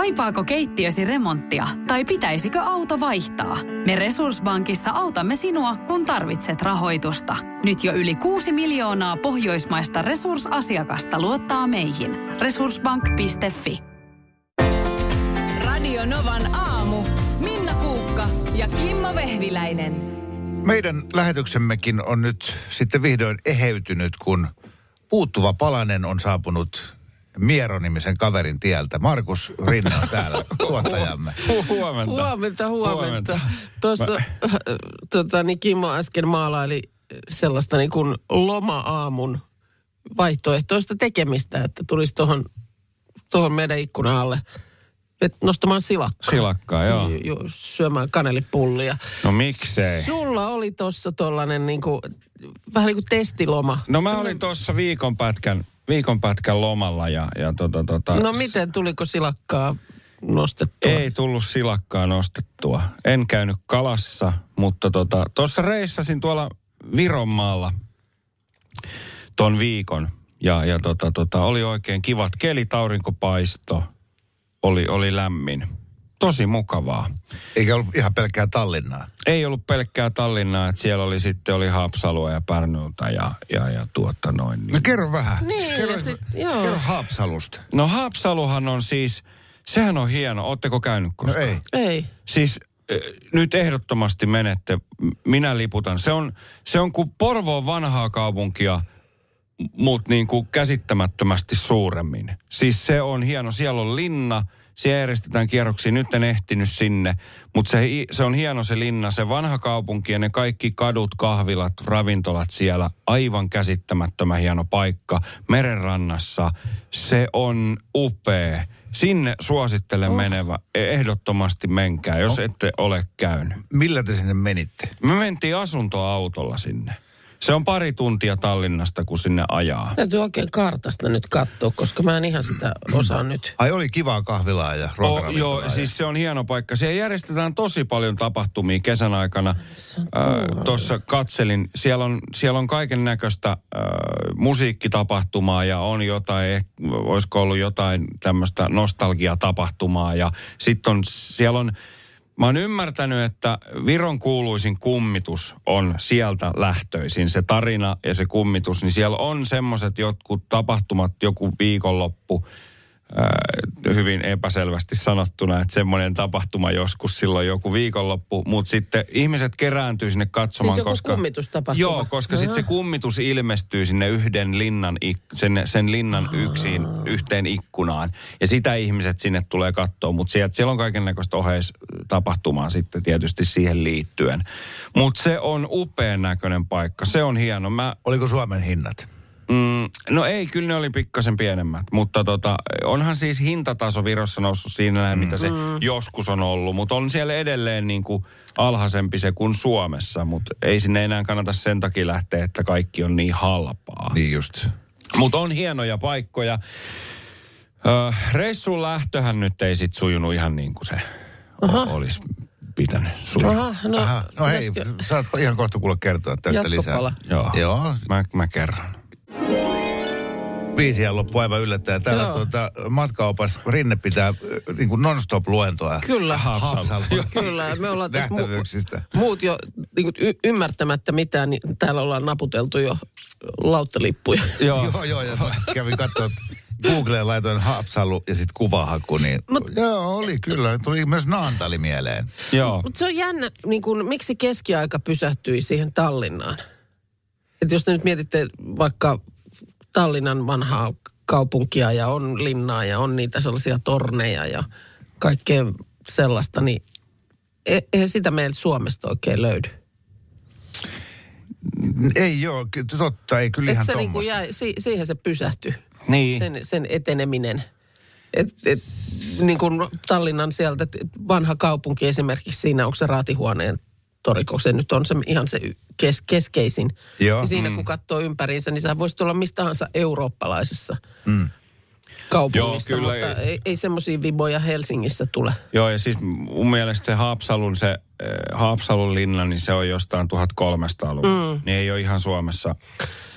Kaipaako keittiösi remonttia tai pitäisikö auto vaihtaa? Me Resurssbankissa autamme sinua, kun tarvitset rahoitusta. Nyt jo yli 6 miljoonaa pohjoismaista resursasiakasta luottaa meihin. Resurssbank.fi Radio Novan aamu. Minna Kuukka ja Kimmo Vehviläinen. Meidän lähetyksemmekin on nyt sitten vihdoin eheytynyt, kun puuttuva palanen on saapunut Miero-nimisen kaverin tieltä. Markus Rinne on täällä, tuottajamme. Huomenta. Huomenta, huomenta. Huomenta. Tuossa Mä- tota, niin Kimmo äsken maalaili sellaista niin kuin loma-aamun vaihtoehtoista tekemistä, että tulisi tuohon tohon meidän ikkunan alle et nostamaan silakkaa. Silakkaa, joo. Ju- ju- syömään kanelipullia. No miksei? Sulla oli tuossa tollanen niin kuin, vähän niin kuin testiloma. No mä olin tuossa viikon pätkän, viikon pätkän lomalla ja, ja tota, tota, No miten, tuliko silakkaa nostettua? Ei tullut silakkaa nostettua. En käynyt kalassa, mutta tuossa tota, reissasin tuolla Vironmaalla ton viikon. Ja, ja tota, tota, oli oikein kivat kelit, aurinkopaisto, oli, oli lämmin. Tosi mukavaa. Eikä ollut ihan pelkkää Tallinnaa. Ei ollut pelkkää Tallinnaa, että siellä oli sitten oli Haapsalua ja Pärnulta ja, ja, ja tuota noin. No kerro vähän. Niin, kerro, sit, joo. kerro Haapsalusta. No Haapsaluhan on siis, sehän on hieno. Ootteko käynyt No koskaan? ei. Ei. Siis nyt ehdottomasti menette. Minä liputan. Se on, se on kuin Porvoon vanhaa kaupunkia, mutta niin kuin käsittämättömästi suuremmin. Siis se on hieno. Siellä on linna, siellä järjestetään kierroksia. Nyt en ehtinyt sinne, mutta se, se on hieno se linna, se vanha kaupunki ja ne kaikki kadut, kahvilat, ravintolat siellä. Aivan käsittämättömän hieno paikka merenrannassa. Se on upea. Sinne suosittelen oh. menevä. Ehdottomasti menkää, jos oh. ette ole käynyt. Millä te sinne menitte? Me mentiin asuntoautolla sinne. Se on pari tuntia Tallinnasta, kun sinne ajaa. Täytyy oikein kartasta nyt katsoa, koska mä en ihan sitä osaa nyt. Ai oli kivaa kahvilaa ja Oh, joo, ja- siis se on hieno paikka. Siellä järjestetään tosi paljon tapahtumia kesän aikana. Tuossa katselin, siellä on, siellä on kaiken näköistä äh, musiikkitapahtumaa ja on jotain, eh, olisiko ollut jotain tämmöistä nostalgiatapahtumaa. Ja sitten on, siellä on, mä oon ymmärtänyt, että Viron kuuluisin kummitus on sieltä lähtöisin. Se tarina ja se kummitus, niin siellä on semmoiset jotkut tapahtumat, joku viikonloppu, hyvin epäselvästi sanottuna, että semmoinen tapahtuma joskus silloin joku viikonloppu, mutta sitten ihmiset kerääntyy sinne katsomaan, Siis joku koska... kummitustapahtuma? Joo, koska sitten se kummitus ilmestyy sinne yhden linnan, ik- sen, sen linnan yksin, yhteen ikkunaan. Ja sitä ihmiset sinne tulee katsoa, mutta sieltä, siellä on kaiken näköistä oheistapahtumaa sitten tietysti siihen liittyen. Mutta se on upean näköinen paikka, se on hieno. Mä, Oliko Suomen hinnat? Mm, no ei, kyllä ne oli pikkasen pienemmät, mutta tota, onhan siis hintataso Virossa noussut siinä näin, mitä se joskus on ollut, mutta on siellä edelleen niin kuin alhaisempi se kuin Suomessa, mutta ei sinne enää kannata sen takia lähteä, että kaikki on niin halpaa. Niin just. Mutta on hienoja paikkoja. Ö, reissuun lähtöhän nyt ei sit sujunut ihan niin kuin se olisi pitänyt sujua. Aha, no, Aha, no hei, pitäisikö- saat ihan kohta kuulla kertoa tästä lisää. Jatkopala. Joo, Joo, Mä, mä kerron. Biisiä loppu aivan yllättäen. Täällä Joo. tuota, matkaopas Rinne pitää äh, niin kuin non-stop-luentoa. Kyllä. Haapsalon Kyllä, me ollaan tässä mu- muut jo niin kuin y- ymmärtämättä mitään, niin täällä ollaan naputeltu jo lauttalippuja. Joo. Joo, joo, ja kävin katsoa, Googleen laitoin Haapsalu ja sitten kuvahaku, niin Mut- joo, oli kyllä. Tuli myös Naantali mieleen. Joo. Mutta se on jännä, niin kuin, miksi keskiaika pysähtyi siihen Tallinnaan? Et jos te nyt mietitte vaikka Tallinnan vanhaa kaupunkia ja on linnaa ja on niitä sellaisia torneja ja kaikkea sellaista, niin e- eihän sitä meiltä Suomesta oikein löydy. Ei joo, totta, ei kyllä ihan se niin kuin tuommoista. jäi, si- siihen se pysähtyi, Niin. sen, sen eteneminen. Et, et, niin kuin Tallinnan sieltä et vanha kaupunki esimerkiksi siinä, onko se raatihuoneen toriko, se nyt on se ihan se kes, keskeisin. Joo. Ja siinä kun katsoo ympäriinsä, niin sehän voisi tulla mistä tahansa eurooppalaisessa mm. kaupungissa, Joo, kyllä. mutta ei, ei semmoisia viboja Helsingissä tule. Joo, ja siis mun mielestä se Haapsalun, se, äh, Haapsalun linna, niin se on jostain 1300-luvulta. Mm. Niin ei ole ihan Suomessa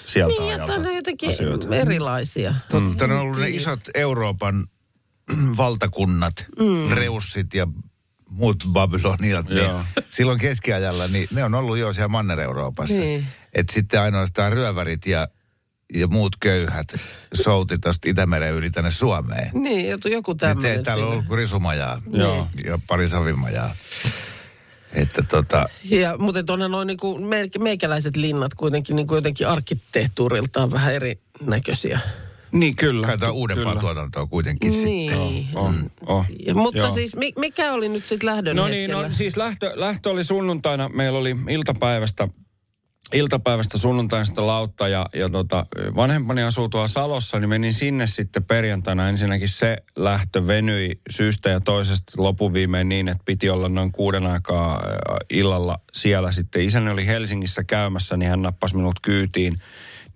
sieltä Niin, että ne on jotenkin asioita. erilaisia. Totta, ne on ollut ne isot Euroopan valtakunnat, mm. reussit ja muut Babyloniat, niin Joo. silloin keskiajalla, niin ne on ollut jo siellä Manner-Euroopassa. Niin. Et sitten ainoastaan ryövärit ja, ja muut köyhät souti tuosta Itämeren yli tänne Suomeen. Niin, joku- joku Nyt tämmöinen. ei täällä ole ollut risumajaa Joo. ja pari savimajaa. Että tota, Ja, mutta onhan noin niinku meik- meikäläiset linnat kuitenkin niinku jotenkin arkkitehtuuriltaan vähän erinäköisiä. Niin kyllä. kai tämä on uudempaa kyllä. tuotantoa kuitenkin sitten. Niin. On, on. Ja, mutta Joo. siis mi- mikä oli nyt sitten lähdön No niin, hetkellä? no, siis lähtö, lähtö oli sunnuntaina, meillä oli iltapäivästä, iltapäivästä sunnuntaina sitä lautta ja, ja tota, vanhempani asuu tuolla Salossa, niin menin sinne sitten perjantaina. Ensinnäkin se lähtö venyi syystä ja toisesta lopuviimeen niin, että piti olla noin kuuden aikaa illalla siellä sitten. Isäni oli Helsingissä käymässä, niin hän nappasi minut kyytiin.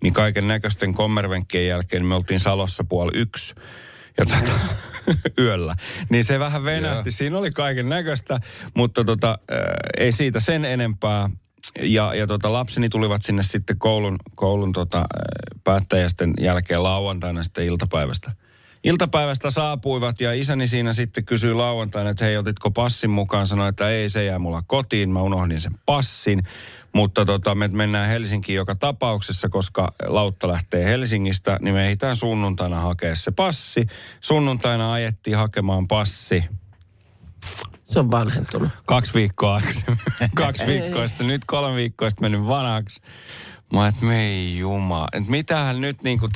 Niin kaiken näköisten kommervenkkien jälkeen me oltiin Salossa puoli yksi. Ja tota, yöllä. Niin se vähän venähti. Siinä oli kaiken näköistä, mutta tota, äh, ei siitä sen enempää. Ja, ja tota, lapseni tulivat sinne sitten koulun, koulun tota, äh, päättäjästen jälkeen lauantaina sitten iltapäivästä. Iltapäivästä saapuivat ja isäni siinä sitten kysyi lauantaina, että hei, otitko passin mukaan? Sanoi, että ei, se jää mulla kotiin. Mä unohdin sen passin. Mutta tota, me mennään Helsinkiin joka tapauksessa, koska lautta lähtee Helsingistä, niin me ehditään sunnuntaina hakea se passi. Sunnuntaina ajettiin hakemaan passi Se on vanhentunut. kaksi viikkoa aikaisemmin. kaksi viikkoa sitten, nyt kolme viikkoa sitten mennyt vanhaksi. Mä että me ei juma, että mitähän nyt niinku...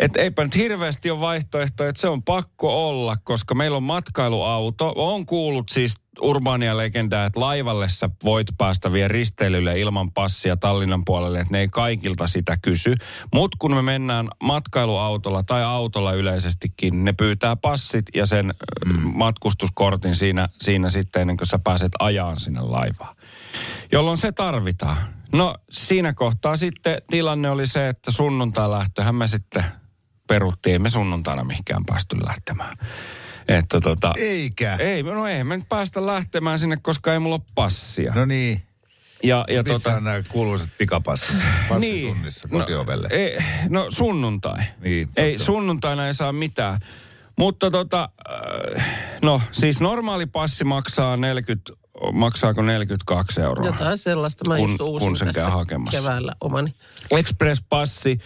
Että eipä nyt hirveästi ole vaihtoehtoja, että se on pakko olla, koska meillä on matkailuauto. On kuullut siis urbaania legendaa, että laivalle sä voit päästä vielä risteilylle ilman passia Tallinnan puolelle, että ne ei kaikilta sitä kysy. Mutta kun me mennään matkailuautolla tai autolla yleisestikin, ne pyytää passit ja sen mm. matkustuskortin siinä, siinä sitten ennen kuin sä pääset ajaan sinne laivaan. Jolloin se tarvitaan. No siinä kohtaa sitten tilanne oli se, että sunnuntai lähtöhän me sitten peruttiin. Ei me sunnuntaina mihinkään päästy lähtemään. Että tota, Eikä. ei, no ei me nyt päästä lähtemään sinne, koska ei mulla ole passia. No niin. ja, ja Missä tota, on nämä kuuluisat pikapassit? Passitunnissa kotiovelle. No, ei, no sunnuntai. Niin, ei, sunnuntaina ei saa mitään. Mutta tota, äh, no siis normaali passi maksaa 40, maksaako 42 euroa? Jotain sellaista. Mä Kun- just uusin kun sen tässä käy hakemassa. keväällä omani. Express-passi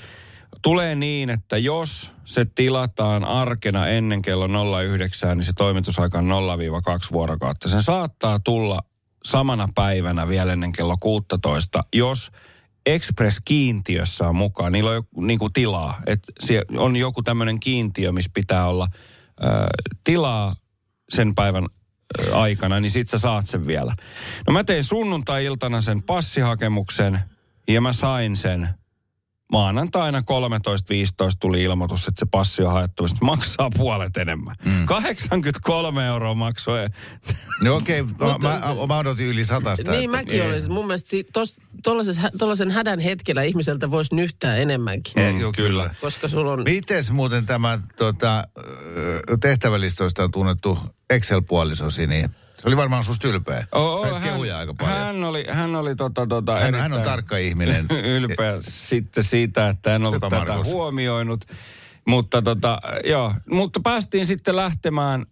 tulee niin, että jos se tilataan arkena ennen kello 09, niin se toimitusaika on 0-2 vuorokautta. Se saattaa tulla samana päivänä vielä ennen kello 16, jos Express-kiintiössä on mukaan. Niillä on jo, niin kuin tilaa. Että on joku tämmöinen kiintiö, missä pitää olla ö, tilaa sen päivän aikana, niin sit sä saat sen vielä. No mä tein sunnuntai-iltana sen passihakemuksen ja mä sain sen maanantaina 13.15 tuli ilmoitus, että se passi on haettu, se maksaa puolet enemmän. Mm. 83 euroa maksoi. No okei, okay. mä, mä, mä odotin yli satasta. Niin että- mäkin olisin. Mun mielestä si- tollasen hädän hetkellä ihmiseltä voisi nyhtää enemmänkin. Eh, joo, kyllä. Koska sulla on... Mites muuten tämä tota, tehtävälistoista on tunnettu Excel-puolisosi, niin se oli varmaan susta ylpeä. Oo, Sait kehuja aika paljon. Hän oli, hän oli tota, tota, Hän, hän on tarkka ihminen. ylpeä sitten siitä, että en ollut Hyvä, tätä Markus. huomioinut. Mutta, tota, joo, mutta päästiin sitten lähtemään äh,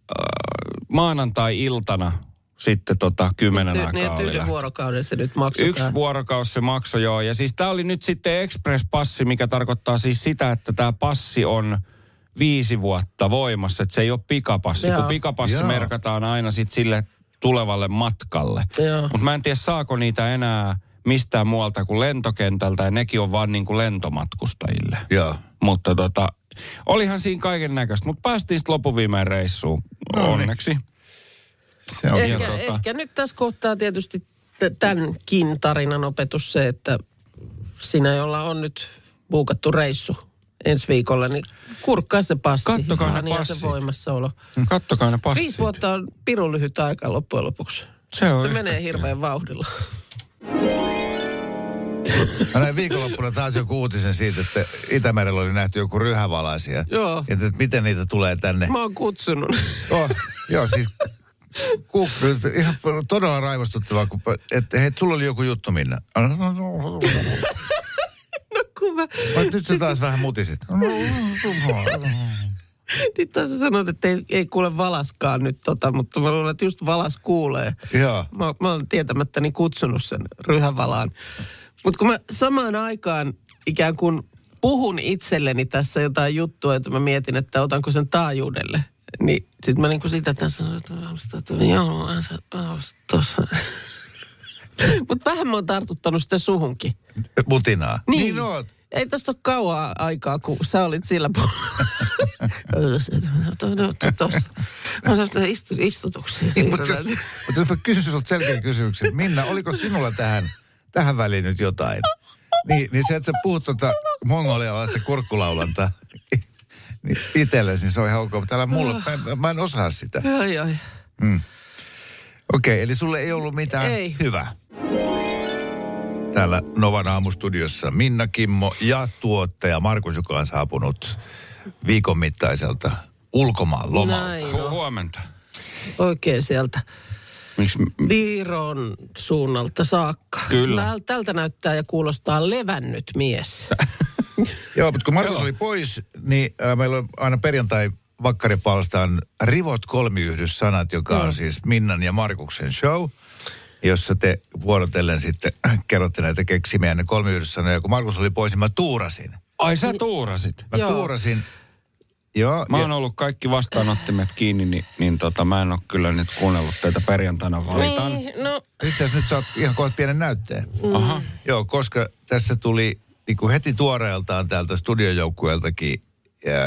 maanantai-iltana sitten tota, kymmenen aikaa niin, lähtö. vuorokauden se nyt maksaa. Yksi vuorokausi se maksoi joo. Ja siis tämä oli nyt sitten Express-passi, mikä tarkoittaa siis sitä, että tämä passi on viisi vuotta voimassa. Että se ei ole pikapassi, Joo. kun pikapassi Joo. merkataan aina sitten sille tulevalle matkalle. Mutta mä en tiedä, saako niitä enää mistään muualta kuin lentokentältä, ja nekin on vaan niin kuin lentomatkustajille. Joo. Mutta tota, olihan siinä kaiken näköistä, mutta päästiin sitten lopuviimeen reissuun, No niin. onneksi. Se on Ehkä, Ja tota- ehkä nyt tässä kohtaa tietysti tämänkin tarinan opetus se, että sinä, jolla on nyt buukattu reissu ensi viikolla, niin kurkkaa se passi. Kattokaa ne Ihan passit. se voimassaolo. Kattokaa ne passit. Viisi vuotta on pirun lyhyt aika loppujen lopuksi. Se on Se menee hirveän vauhdilla. Mä näin viikonloppuna taas joku uutisen siitä, että Itämerellä oli nähty joku ryhävalaisia. Joo. Että, että miten niitä tulee tänne. Mä oon kutsunut. Oh, joo, siis ku, ihan todella raivostuttavaa, kun, että hei, sulla oli joku juttu, Minna. Kun mä, Mä, nyt sä taas vähän mutisit. Nyt tässä sanoit, että ei, ei kuule valaskaan nyt tota, mutta mä luulen, että just valas kuulee. Joo. Mä, mä oon tietämättäni kutsunut sen ryhävalaan. Mutta kun mä samaan aikaan ikään kuin puhun itselleni tässä jotain juttua, että mä mietin, että otanko sen taajuudelle. Niin sit mä niinku sitä tässä, että joo, tuossa. Mutta vähän mä oon tartuttanut sitä suhunkin. Mutinaa. Niin. niin oot. Ei tästä ole kauaa aikaa, kun sä olit sillä puolella. Tuossa. Mä sanoin, istu, istutuksia. Niin, mutta, jos, mutta jos mä kysyn sinulta selkeän kysymyksen. Minna, oliko sinulla tähän, tähän väliin nyt jotain? Niin, niin se, että sä puhut tuota mongolialaista kurkkulaulantaa niin itsellesi, niin se on ihan ok. Mutta täällä mulla, mä, mä en osaa sitä. Ai, ai. Okei, okay, eli sulle ei ollut mitään Ei. hyvää. Täällä Novan aamustudiossa Minna Kimmo ja tuottaja Markus, joka on saapunut viikon mittaiselta ulkomaan lomalta. Näin on. huomenta. Oikein sieltä Miksi? Viiron suunnalta saakka. Kyllä. Tältä näyttää ja kuulostaa levännyt mies. Joo, mutta kun Markus oli pois, niin äh, meillä on aina perjantai vakkaripalstaan Rivot kolmiyhdyssanat, joka on siis Minnan ja Markuksen show, jossa te vuorotellen sitten kerrotte näitä keksimiänne kolmiyhdyssanoja. Kun Markus oli pois, niin mä tuurasin. Ai sä tuurasit. Mä Joo. tuurasin. Joo, Mä ja- oon ollut kaikki vastaanottimet kiinni, niin, niin tota, mä en ole kyllä nyt kuunnellut teitä perjantaina valitan. Niin, no Itse asiassa nyt saat ihan kohta pienen näytteen. Aha. Joo, koska tässä tuli niin kuin heti tuoreeltaan täältä studiojoukkueeltakin ja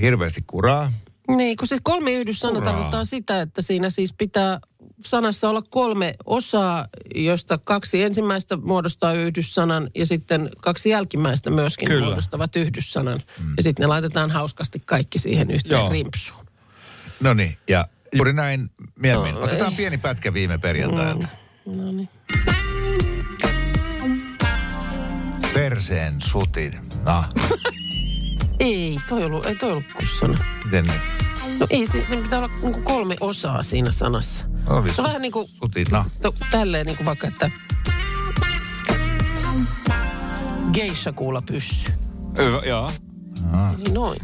hirveästi kuraa. Niin, kun siis kolmi yhdyssana Hurraa. tarkoittaa sitä, että siinä siis pitää sanassa olla kolme osaa, josta kaksi ensimmäistä muodostaa yhdyssanan ja sitten kaksi jälkimmäistä myöskin Kyllä. muodostavat yhdyssanan. Mm. Ja sitten ne laitetaan hauskasti kaikki siihen yhteen Joo. rimpsuun. No niin, ja juuri näin mieluummin. No, Otetaan ei. pieni pätkä viime perjantailta. No niin. Perseen sutin. No, Ei, toi ollut, ei toi ollut kussana. miten nyt? No ei, se, sen pitää olla niin kolme osaa siinä sanassa. Oli Se on vähän niin kuin, sutin. No, no, tälleen niin kuin vaikka, että geisha kuula pyssy. Hyvä, joo. Niin noin.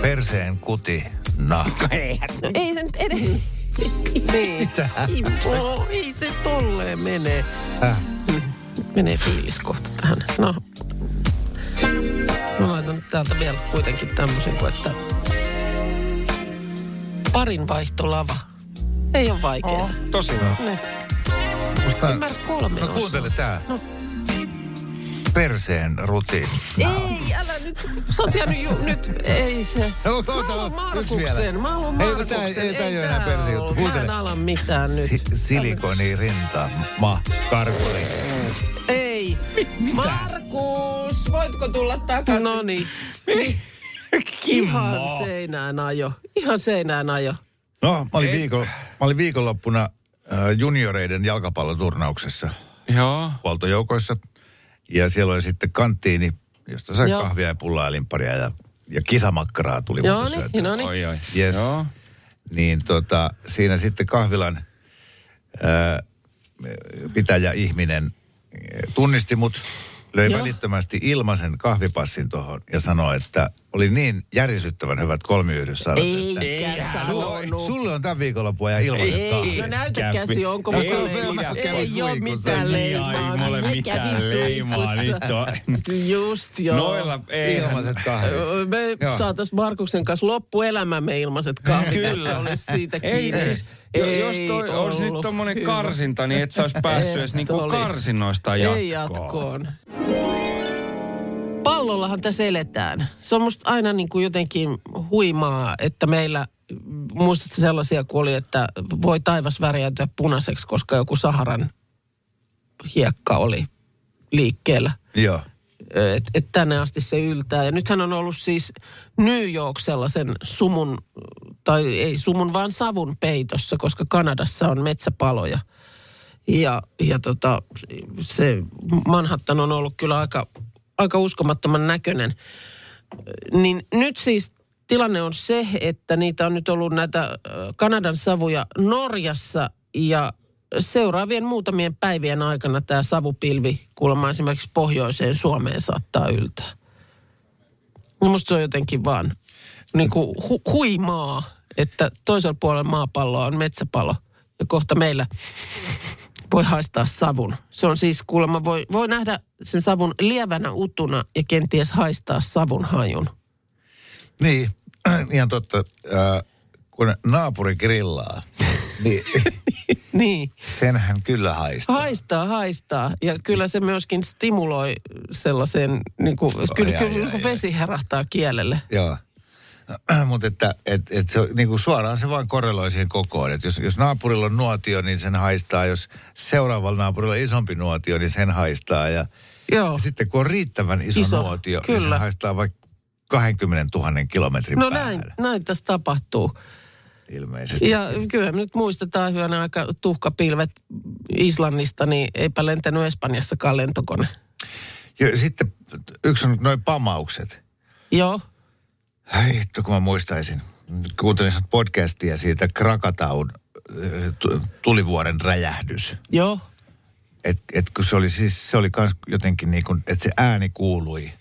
perseen kuti. No. No ei se nyt edes. Niin. Kimmo, ei se tolleen mene. Äh. Menee fiilis kohta tähän. No. Täältä vielä kuitenkin tämmöisen kuin, että parin vaihtolava. Ei ole vaikeaa. Oh, tosi hyvä. Ne. Musta, Ymmärrä kolme no kuuntele tää. No. Perseen rutin. Ei, älä nyt. Sä oot jäänyt ju, nyt. Ei se. No, ota, Mä haluan. Markuksen. Mä haluan Ei, Markuksen. tää ei- ei tää ei ole enää perse juttu. Kuuntele. Mä en ala mitään nyt. Si- silikoni rinta, ma, karkuri. Ei. Markus, voitko tulla takaisin? No niin. Ihan seinään ajo. Ihan seinään ajo. No, mä olin, viikon, mä olin viikonloppuna äh, junioreiden jalkapalloturnauksessa Joo. huoltojoukoissa. Ja siellä oli sitten kanttiini, josta sai Joo. kahvia ja pullaa ja limpparia ja, ja kisamakkaraa tuli Joo niin, syötyä. no niin. Oi, oi. Yes. Joo. Niin tota, siinä sitten kahvilan ää, pitäjä ihminen tunnisti mut, löi Joo. välittömästi ilmaisen kahvipassin tuohon ja sanoi, että oli niin järisyttävän hyvät kolmiyhdyssanat, että Eikä sanonut. sulle on tämän viikonlopun ja ilmaiset Ei, kahvit. no näytä käsi, onko No mulla on leima? velho, Ei kävi ole mitään Ei, leimaa. ei Minä mitään leimaa, nyt on. Just joo. Noilla ei. Ilmaiset kahvit. Me saatais Markuksen kanssa loppuelämämme ilmaiset kahvit. Kyllä. Olisi siitä Ei kiinni. siis, jo, jos toi olisi nyt tommonen karsinta, niin et sä olisi päässyt edes niinku karsinnoista Ei jatkoon. jatkoon. Pallollahan tässä eletään. Se on musta aina niin kuin jotenkin huimaa, että meillä, muistatko sellaisia, kun oli, että voi taivas värjäytyä punaiseksi, koska joku Saharan hiekka oli liikkeellä. Joo. Että et tänne asti se yltää. Ja nythän on ollut siis New York sellaisen sumun, tai ei sumun, vaan savun peitossa, koska Kanadassa on metsäpaloja. Ja, ja tota, se Manhattan on ollut kyllä aika, aika uskomattoman näköinen. Niin nyt siis tilanne on se, että niitä on nyt ollut näitä Kanadan savuja Norjassa ja seuraavien muutamien päivien aikana tämä savupilvi kuulemma esimerkiksi pohjoiseen Suomeen saattaa yltää. No musta se on jotenkin vaan niin kuin hu- huimaa, että toisella puolella maapalloa on metsäpalo ja kohta meillä voi haistaa savun. Se on siis kuulemma, voi, voi nähdä sen savun lievänä utuna ja kenties haistaa savun hajun. Niin, ihan totta. Äh, kun naapuri grillaa, niin Niin. senhän kyllä haistaa. Haistaa, haistaa. Ja kyllä se myöskin stimuloi sellaisen, niin kuin, kyllä, ai, kyllä ai, ai, vesi herättää kielelle. Joo. Mutta että et, et se, niinku suoraan se vaan korreloi siihen kokoon. Et jos, jos naapurilla on nuotio, niin sen haistaa. Jos seuraavalla naapurilla on isompi nuotio, niin sen haistaa. Ja, Joo. ja sitten kun on riittävän iso, Iso, nuotio, niin kyllä. se haistaa vaikka 20 000 kilometrin No päähän näin, näin tässä tapahtuu. ilmeisesti. Ja kyllä nyt muistetaan hyvänä aika tuhkapilvet Islannista, niin eipä lentänyt Espanjassakaan lentokone. Ja sitten yksi on noin pamaukset. Joo, Ai hitto, kun mä muistaisin. Kuuntelin podcastia siitä Krakataun äh, tu- tulivuoren räjähdys. joo. Et, et kun se oli siis, se oli kans jotenkin niin kuin, että se ääni kuului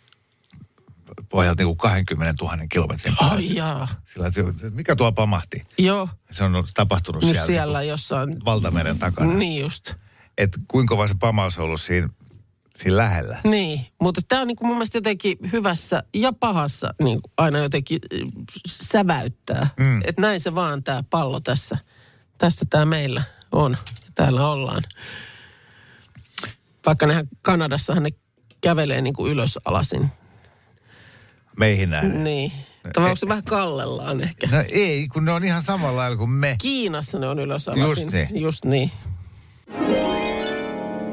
pohjalta niin kuin 20 000 kilometrin päässä. Ai jaa. Sillä, että mikä tuo pamahti? Joo, Se on tapahtunut nyt siellä, siellä niin jossain. valtameren takana. Niin just. Että kuinka kova se pamaus on ollut siinä, siinä lähellä. Niin, mutta tämä on niin kuin mun mielestä jotenkin hyvässä ja pahassa niin aina jotenkin äh, säväyttää. Mm. Että näin se vaan tämä pallo tässä. Tässä tämä meillä on. Ja täällä ollaan. Vaikka nehän Kanadassahan ne kävelee niin kuin ylös alasin. Meihin nähden. Niin. Tai onko se vähän kallellaan ehkä? No ei, kun ne on ihan samalla lailla kuin me. Kiinassa ne on ylös alasin. Just niin. Just niin.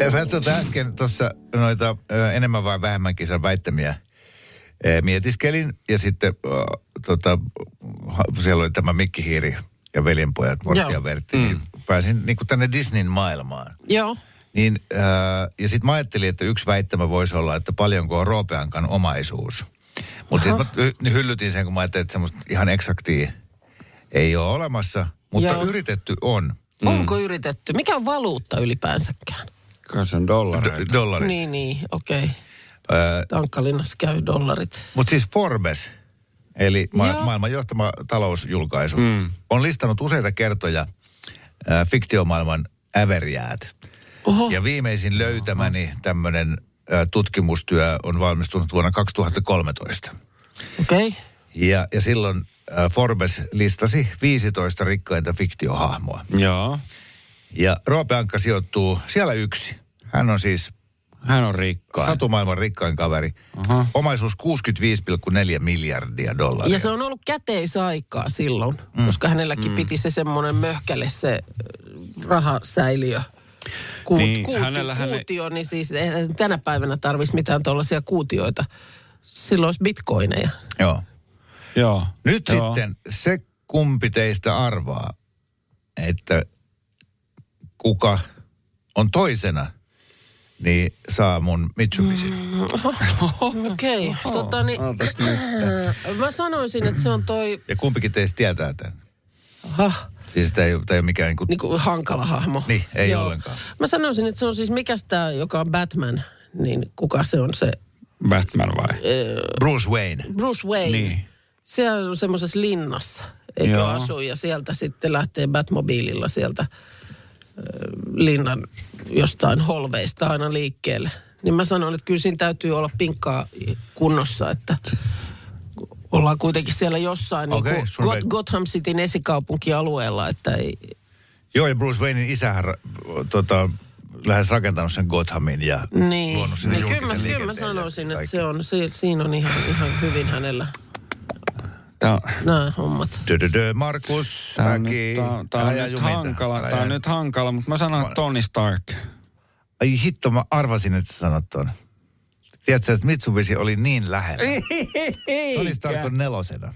Ja Mä tuota äsken tuossa noita ö, enemmän vai vähemmän kisan väittämiä ö, mietiskelin. Ja sitten ö, tota, ha- siellä oli tämä Mikki Hiiri ja veljenpojat Mortti ja Vertti. Niin pääsin niin kuin tänne Disneyn maailmaan. Joo. Niin, äh, ja sitten mä ajattelin, että yksi väittämä voisi olla, että paljonko on Roopeankan omaisuus. Mutta sitten mä hy- hyllytin sen, kun mä ajattelin, että semmoista ihan eksaktia ei ole olemassa. Mutta Joo. yritetty on. Mm. Onko yritetty? Mikä on valuutta ylipäänsäkään? Kai se on dollareita. D- dollarit. Niin, niin, okei. Okay. Äh, Tankkalinnassa käy dollarit. Mutta siis Forbes, eli ma- Joo. maailman johtama talousjulkaisu, mm. on listannut useita kertoja äh, fiktiomaailman äveriäät. Oho. Ja viimeisin löytämäni tämmöinen äh, tutkimustyö on valmistunut vuonna 2013. Okei. Okay. Ja, ja silloin äh, Forbes listasi 15 rikkainta fiktiohahmoa. Joo. Ja Roope Ankka sijoittuu siellä yksi. Hän on siis Hän on rikkain. satumaailman rikkain kaveri. Aha. Omaisuus 65,4 miljardia dollaria. Ja se on ollut käteisaikaa silloin, mm. koska hänelläkin mm. piti se semmoinen möhkäle, se äh, rahasäiliö. Kuut, Niin, kuutio, hänellähän ei- kuutio, niin siis tänä päivänä tarvitsisi mitään tuollaisia kuutioita. Silloin olisi bitcoineja. Joo. Joo. Nyt Joo. sitten se kumpi teistä arvaa, että kuka on toisena, niin saa mun Mitsubishi. Mm. Okei, okay. tota, niin, mä sanoisin, että se on toi Ja kumpikin teistä tietää tämän. aha, Siis tämä ei, ole- tämä ei ole mikään niin kuin, niin kuin hankala hahmo. Niin, ei ollenkaan. Mä sanoisin, että se on siis, mikäs tämä, joka on Batman, niin kuka se on se Batman vai? Bruce Wayne. Bruce Wayne. Niin. Se on semmoisessa linnassa, eikö Joo. asu, ja sieltä sitten lähtee Batmobiililla sieltä linnan jostain holveista aina liikkeelle. Niin mä sanoin, että kyllä siinä täytyy olla pinkkaa kunnossa, että ollaan kuitenkin siellä jossain Okei, niin kuin vei- Gotham Cityn esikaupunkialueella, että ei, Joo, ja Bruce Waynein isähän tota, lähes rakentanut sen Gothamin ja niin, luonut sinne niin kyllä, mä, kyllä mä sanoisin, että se on, si, siinä on ihan, ihan hyvin hänellä Tää on, nämä hommat. Dö-dö-dö, Markus, tää on, Mäki, nyt, tää, on- tää on nyt hankala, tää on nyt hankala, mutta mä sanon, että Tony Stark. Ai hitto, mä arvasin, että sä sanot ton. Tiedätkö, että Mitsubishi oli niin lähellä. Tony Stark on nelosena.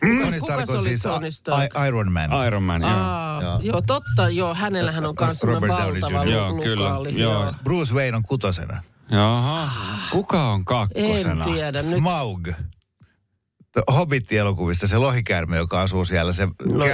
Tony Kuka Stark on siis Tony I- Stark? Iron Man. Iron Man, joo. Aa, Joo. joo. totta, joo, hänellähän on myös valtava Jr. Joo, lu- kyllä, lukaali. joo. Bruce Wayne on kutosena. Jaha. Kuka on En kakkosena? tiedä nyt. Smaug. Hobbit-elokuvista se lohikäärme, joka asuu siellä se no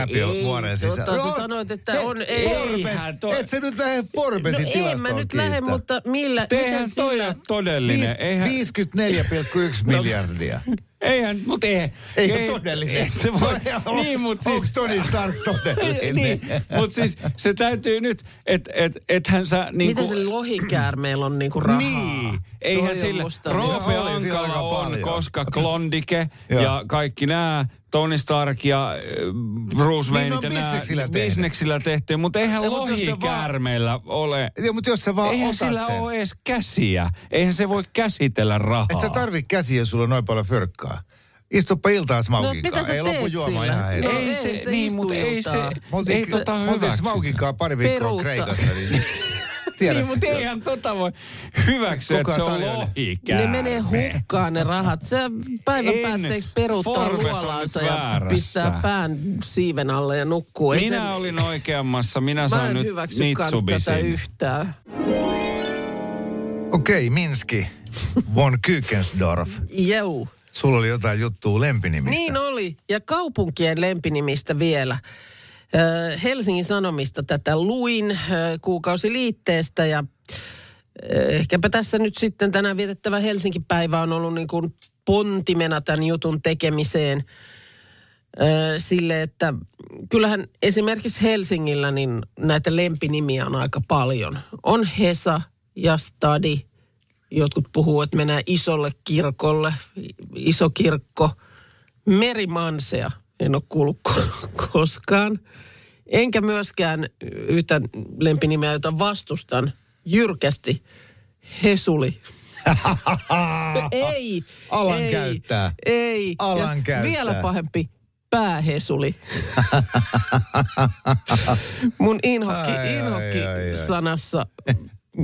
vuoren sisällä. Tota, sä sanoit, että on... Ei, Forbes. Et sä nyt lähde Forbesin no, ei mä nyt lähde, mutta millä... Eihän toi sillä... todellinen. Viis, eihän... 54,1 miljardia. Eihän, mutta eihän. Ei, ei todellinen. Et se voi, no, niin, mutta siis... Onko Tony Stark todellinen? niin, mutta siis se täytyy nyt, että et, ethän sä niinku... Miten se lohikäärmeellä on niinku rahaa? Niin. Eihän sillä... Roope Ankala on, koska Klondike ja kaikki nämä Tony Stark ja äh, Bruce Wayne niin, no, ja nämä bisneksillä tehty, mutta eihän ja, lohikäärmeillä vaan, ole. Ja, mutta jos sä vaan eihän sillä sen. ole edes käsiä. Eihän se voi käsitellä rahaa. Et sä tarvi käsiä, jos sulla on noin paljon fyrkkaa. Istuppa iltaa Smaukinkaan. No, ei lopu juoma ihan no, ei, se, se niin, mutta ei se, ei tota hyväksy. Smaukinkaan pari viikkoa Kreikassa. Niin Tiedät, niin, mutta eihän tota voi hyväksyä, että se on lohikäärme. Ne menee hukkaan ne rahat. Se päivän en päätteeksi peruuttaa luolaansa ja pistää pään siiven alle ja nukkuu. Ei minä sen... olin oikeammassa. Minä sain nyt Mitsubisin. yhtään. Okei, okay, Minski. Von Kykensdorf. Jou. Sulla oli jotain juttua lempinimistä. Niin oli. Ja kaupunkien lempinimistä vielä. Helsingin Sanomista tätä luin kuukausiliitteestä ja ehkäpä tässä nyt sitten tänään vietettävä Helsinki-päivä on ollut niin kuin pontimena tämän jutun tekemiseen sille, että kyllähän esimerkiksi Helsingillä niin näitä lempinimiä on aika paljon. On Hesa ja Stadi. Jotkut puhuu, että mennään isolle kirkolle, iso kirkko. Merimansea en ole kuullut koskaan. Enkä myöskään yhtä lempinimeä, jota vastustan jyrkästi. Hesuli. ei. Alan ei, käyttää. Ei. Alan ja käyttää. Vielä pahempi. Päähesuli. Mun inhokki, ai, inhokki ai, ai, sanassa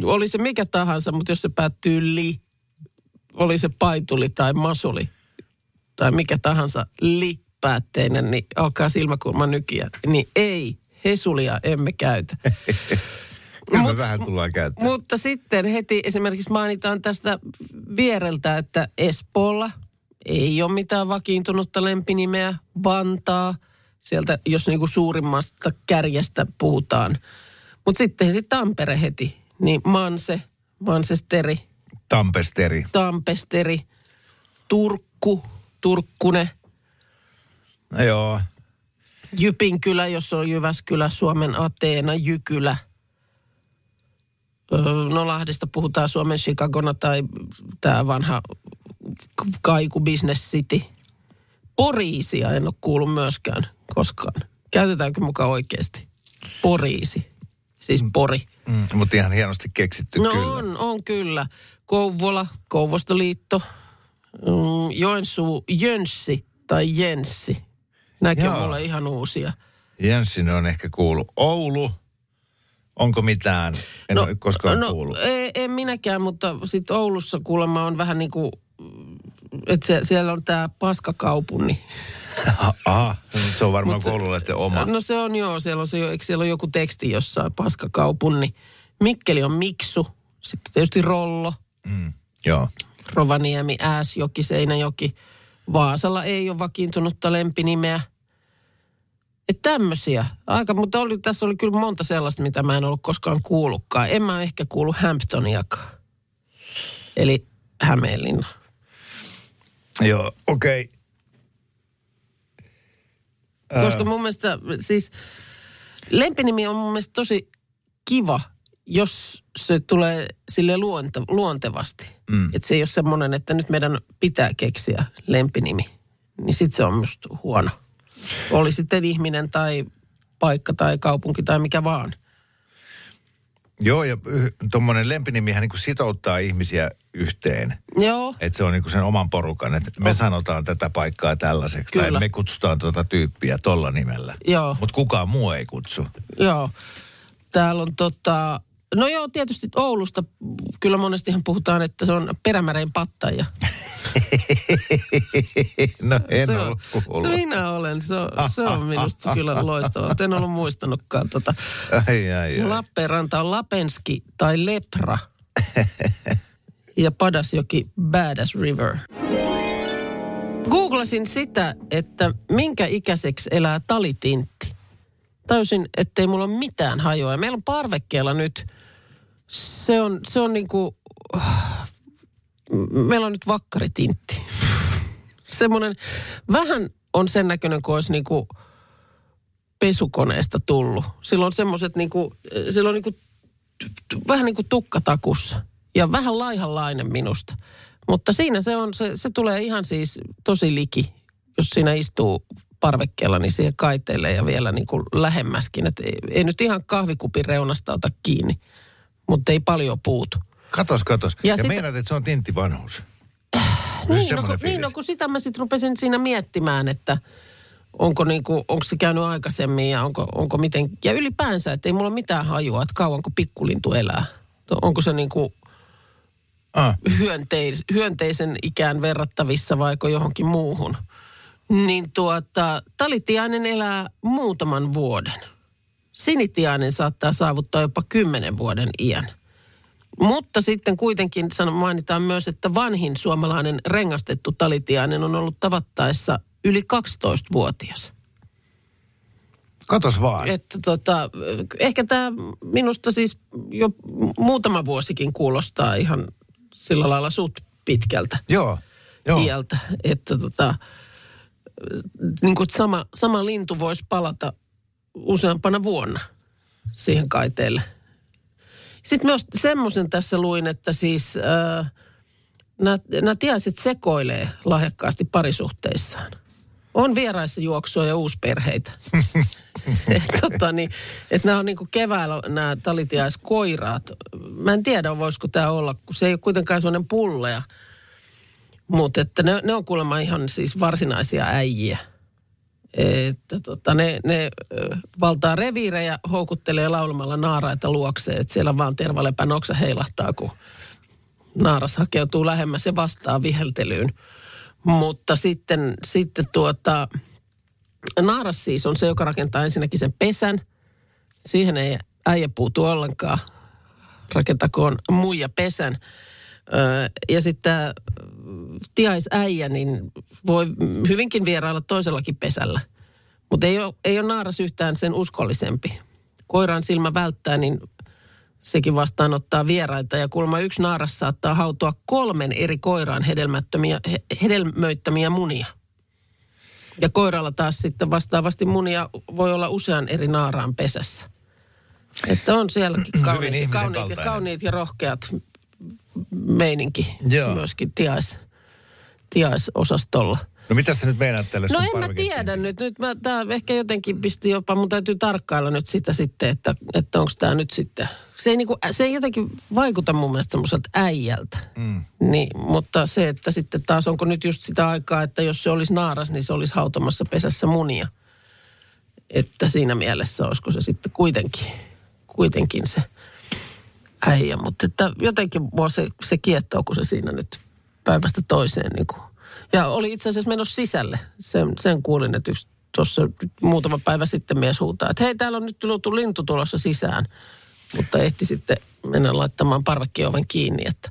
oli se mikä tahansa, mutta jos se päättyy li, oli se paituli tai masuli tai mikä tahansa li, päätteinen, niin alkaa silmäkulma nykiä. Niin ei, hesulia emme käytä. Kyllä Mut, vähän tullaan käyttää. Mutta sitten heti esimerkiksi mainitaan tästä viereltä, että Espoolla ei ole mitään vakiintunutta lempinimeä. Vantaa, sieltä jos niinku suurimmasta kärjestä puhutaan. Mutta sitten sitten Tampere heti, niin Manse, Mansesteri. Tampesteri. Tampesteri. Turkku, Turkkune – No joo. Jypinkylä, jos on Jyväskylä, Suomen Ateena, Jykylä. No Lahdesta puhutaan Suomen Chicagona tai tämä vanha Kaiku Business City. Poriisia en ole kuullut myöskään koskaan. Käytetäänkö mukaan oikeasti? Poriisi. Siis Pori. Mm, mutta ihan hienosti keksitty no kyllä. on, on kyllä. Kouvola, Kouvostoliitto, mm, Joensuu, Jönssi tai Jenssi. Nämäkin on mulle ihan uusia. Jenssin on ehkä kuullut. Oulu. Onko mitään? En no, ole koskaan no, kuullut. Ei, en minäkään, mutta sitten Oulussa kuulemma on vähän niin kuin, että se, siellä on tämä paskakaupuni. Aha, se on varmaan koululaisten oma. No se on joo, siellä on, se, eikö siellä on joku teksti jossain paskakaupuni. Mikkeli on Miksu, sitten tietysti Rollo. Mm, joo. Rovaniemi, Ääsjoki, Seinäjoki. Vaasalla ei ole vakiintunutta lempinimeä. Että tämmöisiä. Aika, mutta oli, tässä oli kyllä monta sellaista, mitä mä en ollut koskaan kuullutkaan. En mä ehkä kuullut Hamptoniakaan. Eli Hämeenlinna. Joo, okei. Okay. Koska mun mielestä siis lempinimi on mun mielestä tosi kiva, jos se tulee sille luonte, luontevasti. Mm. Että se ei ole semmoinen, että nyt meidän pitää keksiä lempinimi. Niin sit se on musta huono. Oli sitten ihminen tai paikka tai kaupunki tai mikä vaan. Joo, ja tuommoinen lempinimihän niin kuin sitouttaa ihmisiä yhteen. Joo. Että se on niin kuin sen oman porukan, että me oh. sanotaan tätä paikkaa tällaiseksi. Kyllä. Tai me kutsutaan tuota tyyppiä tolla nimellä. Joo. Mutta kukaan muu ei kutsu. Joo. Täällä on tota, no joo, tietysti Oulusta kyllä monestihan puhutaan, että se on perämäreen pattaja. no en se ollut kuullut. No minä olen, se on, se on minusta kyllä loistavaa. En ollut muistanutkaan tota. Ai, ai, ai. Lappeenranta on Lapenski tai Lepra. ja Padasjoki Badass River. Googlasin sitä, että minkä ikäiseksi elää talitintti. Täysin, ettei mulla ole mitään hajoa. Meillä on parvekkeella nyt, se on, se on niinku, meillä on nyt vakkaritintti. Semmoinen, vähän on sen näköinen, kuin olisi niinku pesukoneesta tullut. Sillä on semmoiset niinku, sillä on niinku, vähän niin kuin tukkatakussa. Ja vähän laihanlainen minusta. Mutta siinä se on, se, se tulee ihan siis tosi liki, jos siinä istuu parvekkeella, niin siihen kaiteelle ja vielä niin kuin lähemmäskin. Et ei, ei nyt ihan kahvikupin reunasta ota kiinni, mutta ei paljon puutu. Katos, katos. Ja, Ja sitä- meinaat, että se on tintti vanhuus. Niin no, kun, niin, no kun sitä mä sitten rupesin siinä miettimään, että onko, niinku, onko se käynyt aikaisemmin ja onko, onko miten... Ja ylipäänsä, että ei mulla ole mitään hajua, että kauanko pikkulintu elää. Onko se niinku Ah. hyönteis, hyönteisen ikään verrattavissa vaiko johonkin muuhun. Niin tuota, talitiainen elää muutaman vuoden. Sinitiainen saattaa saavuttaa jopa kymmenen vuoden iän. Mutta sitten kuitenkin mainitaan myös, että vanhin suomalainen rengastettu talitiainen on ollut tavattaessa yli 12-vuotias. Katos vaan. Että tota, ehkä tämä minusta siis jo muutama vuosikin kuulostaa ihan sillä lailla suht pitkältä Joo. Joo. iältä. Että tota, niin kuin sama, sama lintu voisi palata useampana vuonna siihen kaiteelle. Sitten myös semmoisen tässä luin, että siis äh, nämä, nämä tiaiset sekoilee lahjakkaasti parisuhteissaan. On vieraissa juoksua ja uusperheitä. et, tota, niin, et nämä on niinku keväällä nämä talitiaiskoiraat. Mä en tiedä, voisiko tämä olla, kun se ei ole kuitenkaan sellainen pulleja. Mutta että ne, ne on kuulemma ihan siis varsinaisia äijiä. Että tota, ne, ne valtaa reviirejä, houkuttelee laulamalla naaraita luokseen. Että siellä vaan tervalepän oksa heilahtaa, kun naaras hakeutuu lähemmäs ja vastaa viheltelyyn. Mutta sitten, sitten tuota, naaras siis on se, joka rakentaa ensinnäkin sen pesän. Siihen ei äijä puutu ollenkaan. Rakentakoon muija pesän. Ja sitten tämä tiaisäijä, niin voi hyvinkin vierailla toisellakin pesällä. Mutta ei ole, ei ole naaras yhtään sen uskollisempi. Koiran silmä välttää, niin sekin vastaanottaa vieraita. Ja kuulemma yksi naaras saattaa hautua kolmen eri koiraan hedelmättömiä, he, hedelmöittämiä munia. Ja koiralla taas sitten vastaavasti munia voi olla usean eri naaraan pesässä. Että on sielläkin kauniit, kauniit, ja, kauniit ja rohkeat meininki Joo. myöskin tiais, tiaisosastolla. No mitä sä nyt meinaat tälle No en mä tiedä nyt. nyt mä, tää ehkä jotenkin pisti jopa, mun täytyy tarkkailla nyt sitä sitten, että, että onko tämä nyt sitten. Se ei, niinku, se ei jotenkin vaikuta mun mielestä semmoiselta äijältä. Mm. Niin, mutta se, että sitten taas onko nyt just sitä aikaa, että jos se olisi naaras, niin se olisi hautomassa pesässä munia. Että siinä mielessä olisiko se sitten kuitenkin, kuitenkin se äijä. Mutta että jotenkin mua se, se kiettoo, kun se siinä nyt päivästä toiseen niin kuin. Ja oli itse asiassa menossa sisälle. Sen, sen kuulin, että yksi tuossa muutama päivä sitten mies huutaa, että hei, täällä on nyt tullut lintu tulossa sisään. Mutta ehti sitten mennä laittamaan parvekkioven kiinni, että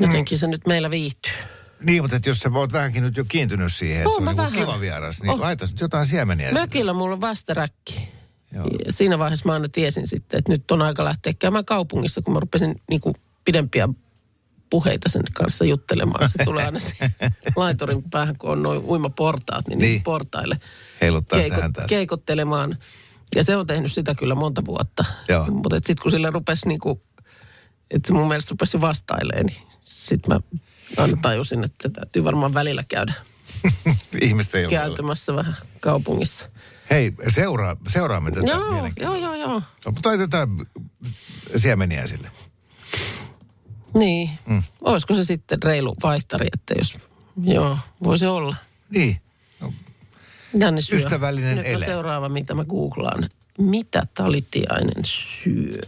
jotenkin se nyt meillä viihtyy. Niin, mutta että jos sä oot vähänkin nyt jo kiintynyt siihen, että Oon se on vähän. kiva vieras, niin Oh. laita jotain siemeniä sinne. Mökillä mulla on västäräkki. Joo. Ja siinä vaiheessa mä aina tiesin sitten, että nyt on aika lähteä käymään kaupungissa, kun mä rupesin niin kuin pidempiä puheita sen kanssa juttelemaan. Se tulee aina siihen laiturin päähän, kun on noin uimaportaat, niin, niin. Portaille Heiluttaa häntäänsä. keikottelemaan. Ja se on tehnyt sitä kyllä monta vuotta. Mutta sitten kun sille rupesi niin kuin, että mun mielestä rupesi vastailemaan, niin sitten mä aina tajusin, että täytyy varmaan välillä käydä Ihmisten kääntymässä vähän kaupungissa. Hei, seuraa, seuraamme tätä Joo, joo, joo, joo. No, mutta laitetaan siemeniä sille. Niin. Mm. Olisiko se sitten reilu vaihtari, että jos... Joo, voi se olla. Niin. No, Tänne syö. Ystävällinen Nyt ele. seuraava, mitä mä googlaan. Mitä talitiainen syö?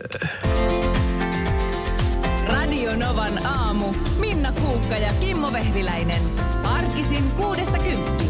Radio Novan aamu. Minna Kuukka ja Kimmo Vehviläinen. Arkisin kuudesta kymppiin.